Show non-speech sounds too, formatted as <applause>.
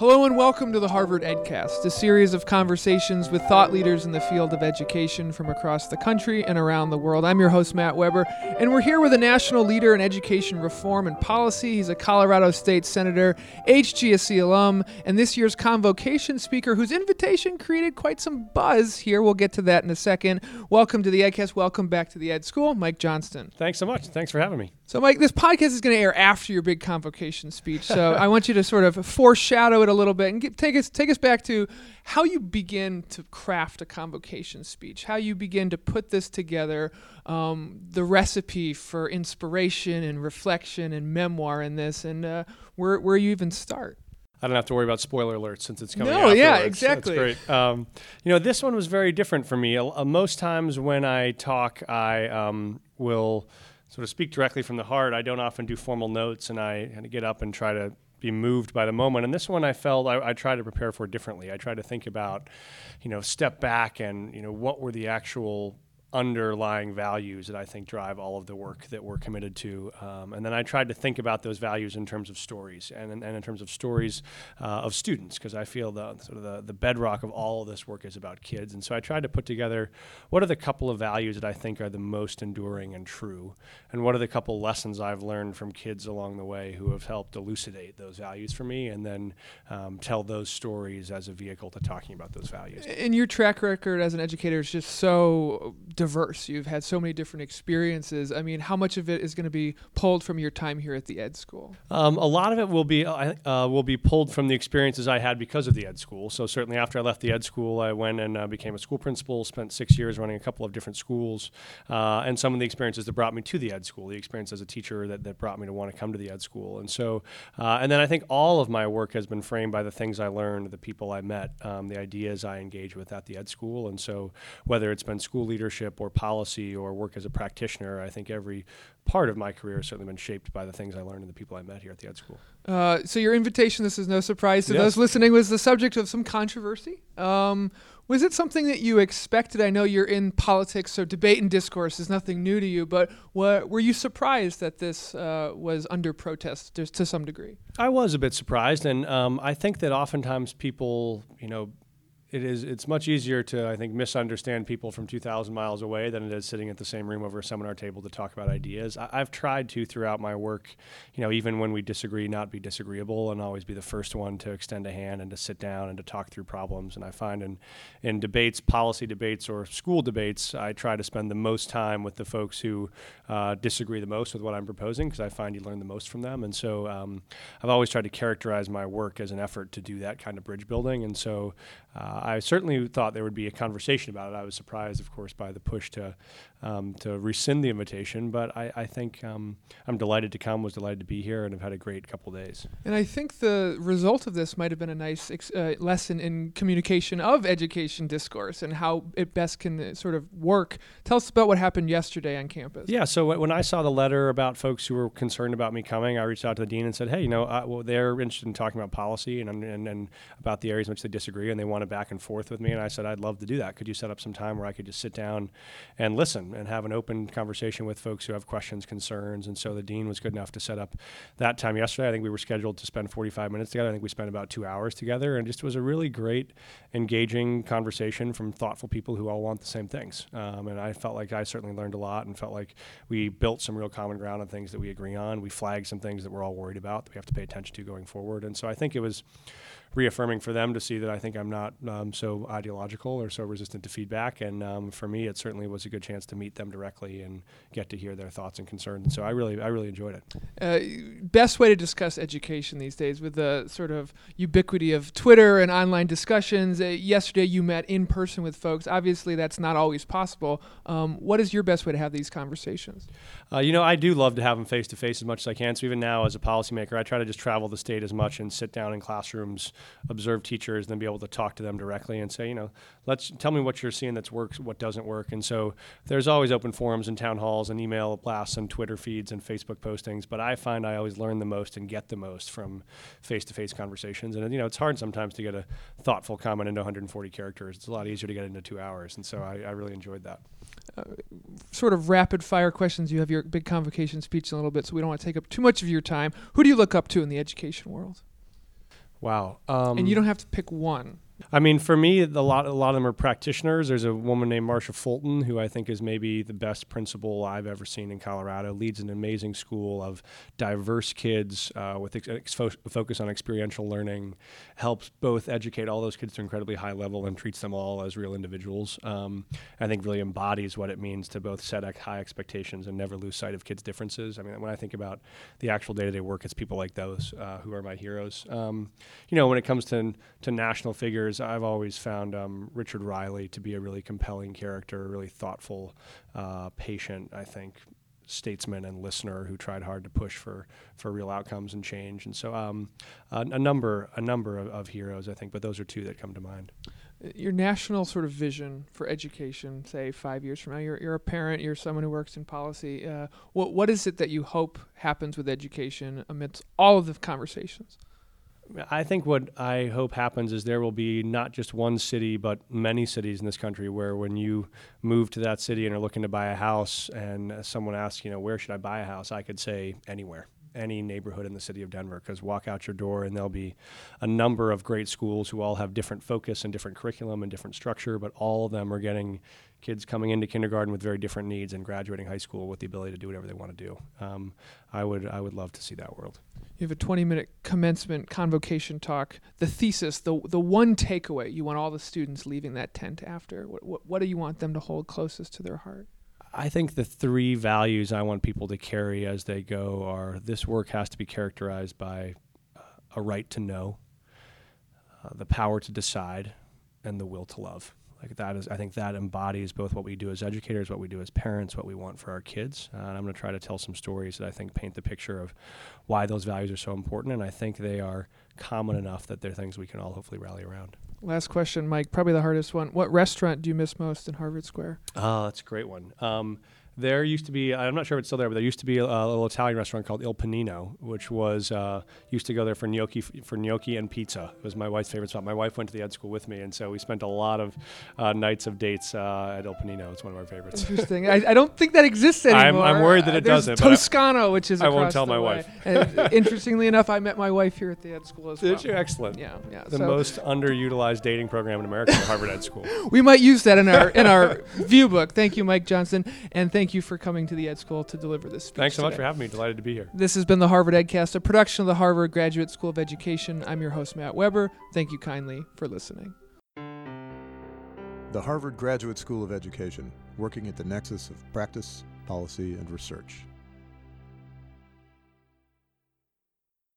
Hello and welcome to the Harvard EdCast, a series of conversations with thought leaders in the field of education from across the country and around the world. I'm your host, Matt Weber, and we're here with a national leader in education reform and policy. He's a Colorado State Senator, HGSE alum, and this year's convocation speaker whose invitation created quite some buzz here. We'll get to that in a second. Welcome to the EdCast. Welcome back to the Ed School, Mike Johnston. Thanks so much. Thanks for having me. So, Mike, this podcast is going to air after your big convocation speech. So, <laughs> I want you to sort of foreshadow it a little bit and get, take us take us back to how you begin to craft a convocation speech, how you begin to put this together, um, the recipe for inspiration and reflection and memoir in this, and uh, where where you even start. I don't have to worry about spoiler alerts since it's coming. No, yeah, exactly. That's great. Um, you know, this one was very different for me. Uh, most times when I talk, I um, will sort of speak directly from the heart. I don't often do formal notes, and I kind of get up and try to be moved by the moment. And this one, I felt I, I tried to prepare for differently. I tried to think about, you know, step back and you know what were the actual underlying values that I think drive all of the work that we're committed to. Um, and then I tried to think about those values in terms of stories and, and in terms of stories uh, of students, because I feel the sort of the, the bedrock of all of this work is about kids. And so I tried to put together what are the couple of values that I think are the most enduring and true, and what are the couple lessons I've learned from kids along the way who have helped elucidate those values for me, and then um, tell those stories as a vehicle to talking about those values. And your track record as an educator is just so diverse. You've had so many different experiences. I mean, how much of it is going to be pulled from your time here at the Ed School? Um, a lot of it will be uh, will be pulled from the experiences I had because of the Ed School. So certainly after I left the Ed School, I went and uh, became a school principal. Spent six years running a couple of different schools, uh, and some of the experiences that brought me to the Ed School, the experience as a teacher that, that brought me to want to come to the Ed School. And so, uh, and then I think all of my work has been framed by the things I learned, the people I met, um, the ideas I engaged with at the Ed School. And so, whether it's been school leadership or policy or work as a practitioner, I think every part of my career has certainly been shaped by the things I learned and the people I met here at the Ed School. Uh, so your invitation, this is no surprise to Yes. those listening, was the subject of some controversy. Um, was it something that you expected? I know you're in politics, so debate and discourse is nothing new to you. But what, were you surprised that this uh, was under protest to, to some degree? I was a bit surprised, and um, I think that oftentimes people, you know, it is it's much easier to I think misunderstand people from 2,000 miles away than it is sitting at the same room over a seminar table to talk about ideas. I, I've tried to throughout my work, you know, even when we disagree, not be disagreeable and always be the first one to extend a hand and to sit down and to talk through problems. And I find in in debates, policy debates or school debates, I try to spend the most time with the folks who uh, disagree the most with what I'm proposing because I find you learn the most from them. And so um, I've always tried to characterize my work as an effort to do that kind of bridge building. And so uh, I certainly thought there would be a conversation about it. I was surprised, of course, by the push to um, to rescind the invitation, but I, I think um, I'm delighted to come. Was delighted to be here, and have had a great couple days. And I think the result of this might have been a nice ex- uh, lesson in communication of education discourse and how it best can uh, sort of work. Tell us about what happened yesterday on campus. Yeah. So wh- when I saw the letter about folks who were concerned about me coming, I reached out to the dean and said, "Hey, you know, uh, well, they're interested in talking about policy and, and and about the areas in which they disagree, and they want to back and forth with me." And I said, "I'd love to do that. Could you set up some time where I could just sit down and listen and have an open conversation with folks who have questions, concerns?" And so the dean was good enough to set up that time yesterday. I think we were scheduled to spend 45 minutes together. I think we spent about two hours together, and just was a really great, engaging conversation from thoughtful people who all want the same things. Um, and I felt like I certainly learned a lot, and felt like we built some real common ground on things that we agree on. We flagged some things that we're all worried about that we have to pay attention to going forward. And so I think it was reaffirming for them to see that I think I'm not um, so ideological or so resistant to feedback. And um, for me, it certainly was a good chance to meet them directly and get to hear their thoughts and concerns. And so I really, I really enjoyed it. Uh, best way to discuss education these days with the sort of ubiquity of Twitter and online discussions. Uh, yesterday, you met in person with folks. Obviously, that's not always possible. Um, what is your best way to have these conversations? Uh, you know, I do love to have them face to face as much as I can. So even now, as a policymaker, I try to just travel the state as much and sit down in classrooms, observe teachers, and then be able to talk to them directly and say, you know, let's tell me what you're seeing that's works, what doesn't work. And so there's always open forums and town halls and email blasts and Twitter feeds and Facebook postings. But I find I always learn the most and get the most from face to face conversations. And you know, it's hard sometimes to get a thoughtful comment into 140 characters. It's a lot easier to get into two hours. And so I, I really enjoyed that. Uh, sort of rapid fire questions. You have your big convocation speech in a little bit, so we don't want to take up too much of your time. Who do you look up to in the education world? Wow. Um, and you don't have to pick one. I mean, for me, a lot a lot of them are practitioners. There's a woman named Marcia Fulton who I think is maybe the best principal I've ever seen in Colorado. Leads an amazing school of diverse kids uh, with ex- ex- fo- focus on experiential learning. Helps both educate all those kids to incredibly high level and treats them all as real individuals. Um, I think really embodies what it means to both set high expectations and never lose sight of kids' differences. I mean, when I think about the actual day-to-day work, it's people like those uh, who are my heroes. Um, you know, when it comes to to national figures I've always found um, Richard Riley to be a really compelling character, a really thoughtful, uh, patient, I think, statesman and listener who tried hard to push for, for real outcomes and change. And so, um, a, a, number a number of, of, heroes, I think, but those are two that come to mind. Your national sort of vision for education, say five years from now, you're, you're a parent, you're someone who works in policy. Uh, what what is it that you hope happens with education amidst all of the conversations? I think what I hope happens is there will be not just one city, but many cities in this country where when you move to that city and are looking to buy a house and someone asks, you know, where should I buy a house? I could say anywhere, any neighborhood in the city of Denver, because walk out your door and there'll be a number of great schools who all have different focus and different curriculum and different structure, but all of them are getting kids coming into kindergarten with very different needs and graduating high school with the ability to do whatever they want to do. Um, I would I would love to see that world. You have a 20 minute commencement convocation talk. The thesis, the the one takeaway you want all the students leaving that tent after. What, what, what do you want them to hold closest to their heart? I think the three values I want people to carry as they go are this work has to be characterized by uh, a right to know, uh, the power to decide, and the will to love. Like that is, I think that embodies both what we do as educators, what we do as parents, what we want for our kids. Uh, and I'm going to try to tell some stories that I think paint the picture of why those values are so important. And I think they are common enough that they're things we can all hopefully rally around. Last question, Mike. Probably the hardest one. What restaurant do you miss most in Harvard Square? Oh, that's a great one. Um, there used to be I'm not sure if it's still there, but there used to be a, a little Italian restaurant called Il Panino, which was uh, used to go there for gnocchi for gnocchi and pizza. It was my wife's favorite spot. My wife went to the ed school with me, and so we spent a lot of uh, nights of dates uh, at Il Panino. It's one of our favorites. Interesting. I, I don't think that exists anymore. I'm, I'm worried that it There's doesn't. Toscano, which is I won't tell my wife. interestingly enough, I met my wife here at the ed school as well. Did you? Excellent. Yeah, yeah. The so most underutilized dating program in America, Harvard Ed School. <laughs> We might use that in our in our view book. Thank you, Mike Johnston, and thank you for coming to the Ed School to deliver this speech. Thanks so today. much for having me. Delighted to be here. This has been the Harvard EdCast, a production of the Harvard Graduate School of Education. I'm your host, Matt Weber. Thank you kindly for listening. The Harvard Graduate School of Education, working at the nexus of practice, policy, and research.